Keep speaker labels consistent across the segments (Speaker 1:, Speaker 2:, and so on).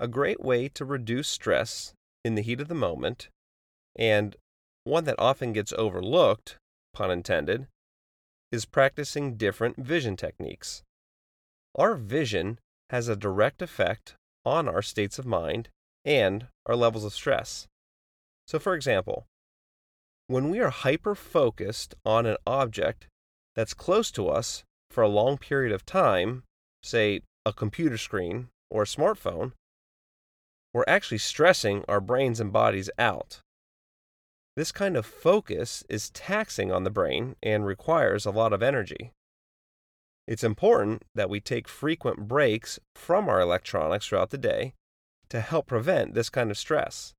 Speaker 1: A great way to reduce stress in the heat of the moment, and one that often gets overlooked, pun intended, is practicing different vision techniques. Our vision has a direct effect on our states of mind and our levels of stress. So, for example, when we are hyper focused on an object that's close to us for a long period of time, say a computer screen or a smartphone, we're actually stressing our brains and bodies out. This kind of focus is taxing on the brain and requires a lot of energy. It's important that we take frequent breaks from our electronics throughout the day to help prevent this kind of stress.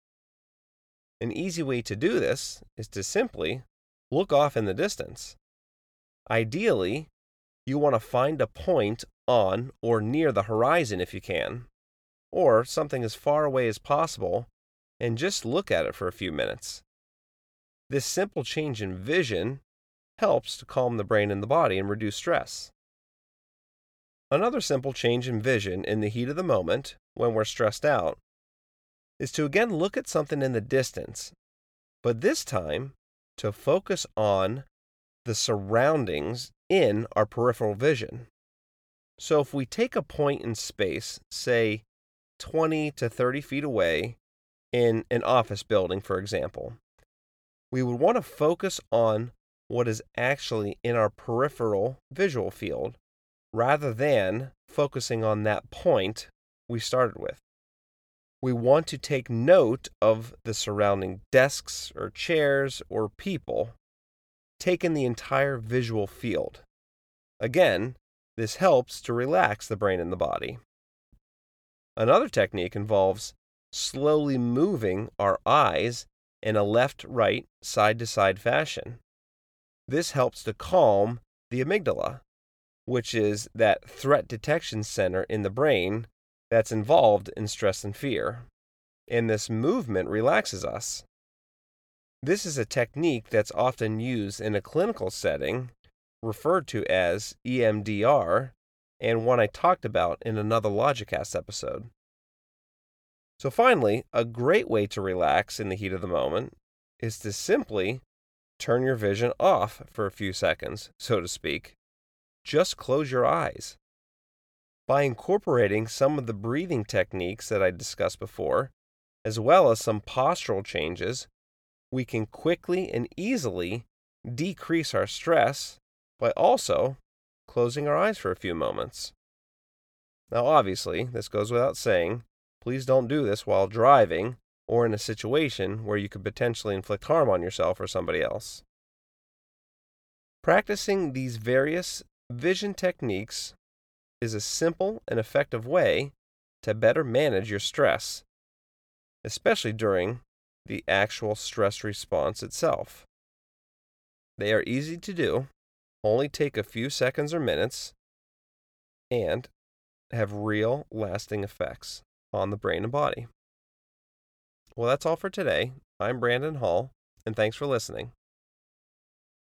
Speaker 1: An easy way to do this is to simply look off in the distance. Ideally, you want to find a point on or near the horizon if you can, or something as far away as possible, and just look at it for a few minutes. This simple change in vision helps to calm the brain and the body and reduce stress. Another simple change in vision in the heat of the moment, when we're stressed out, is to again look at something in the distance, but this time to focus on the surroundings in our peripheral vision. So if we take a point in space, say 20 to 30 feet away in an office building, for example, we would want to focus on what is actually in our peripheral visual field rather than focusing on that point we started with. We want to take note of the surrounding desks or chairs or people, taking the entire visual field. Again, this helps to relax the brain and the body. Another technique involves slowly moving our eyes in a left right, side to side fashion. This helps to calm the amygdala, which is that threat detection center in the brain that's involved in stress and fear. And this movement relaxes us. This is a technique that's often used in a clinical setting, referred to as EMDR, and one I talked about in another Logicast episode. So, finally, a great way to relax in the heat of the moment is to simply turn your vision off for a few seconds, so to speak, just close your eyes. By incorporating some of the breathing techniques that I discussed before, as well as some postural changes, we can quickly and easily decrease our stress by also closing our eyes for a few moments. Now, obviously, this goes without saying, please don't do this while driving or in a situation where you could potentially inflict harm on yourself or somebody else. Practicing these various Vision techniques is a simple and effective way to better manage your stress, especially during the actual stress response itself. They are easy to do, only take a few seconds or minutes, and have real lasting effects on the brain and body. Well, that's all for today. I'm Brandon Hall, and thanks for listening.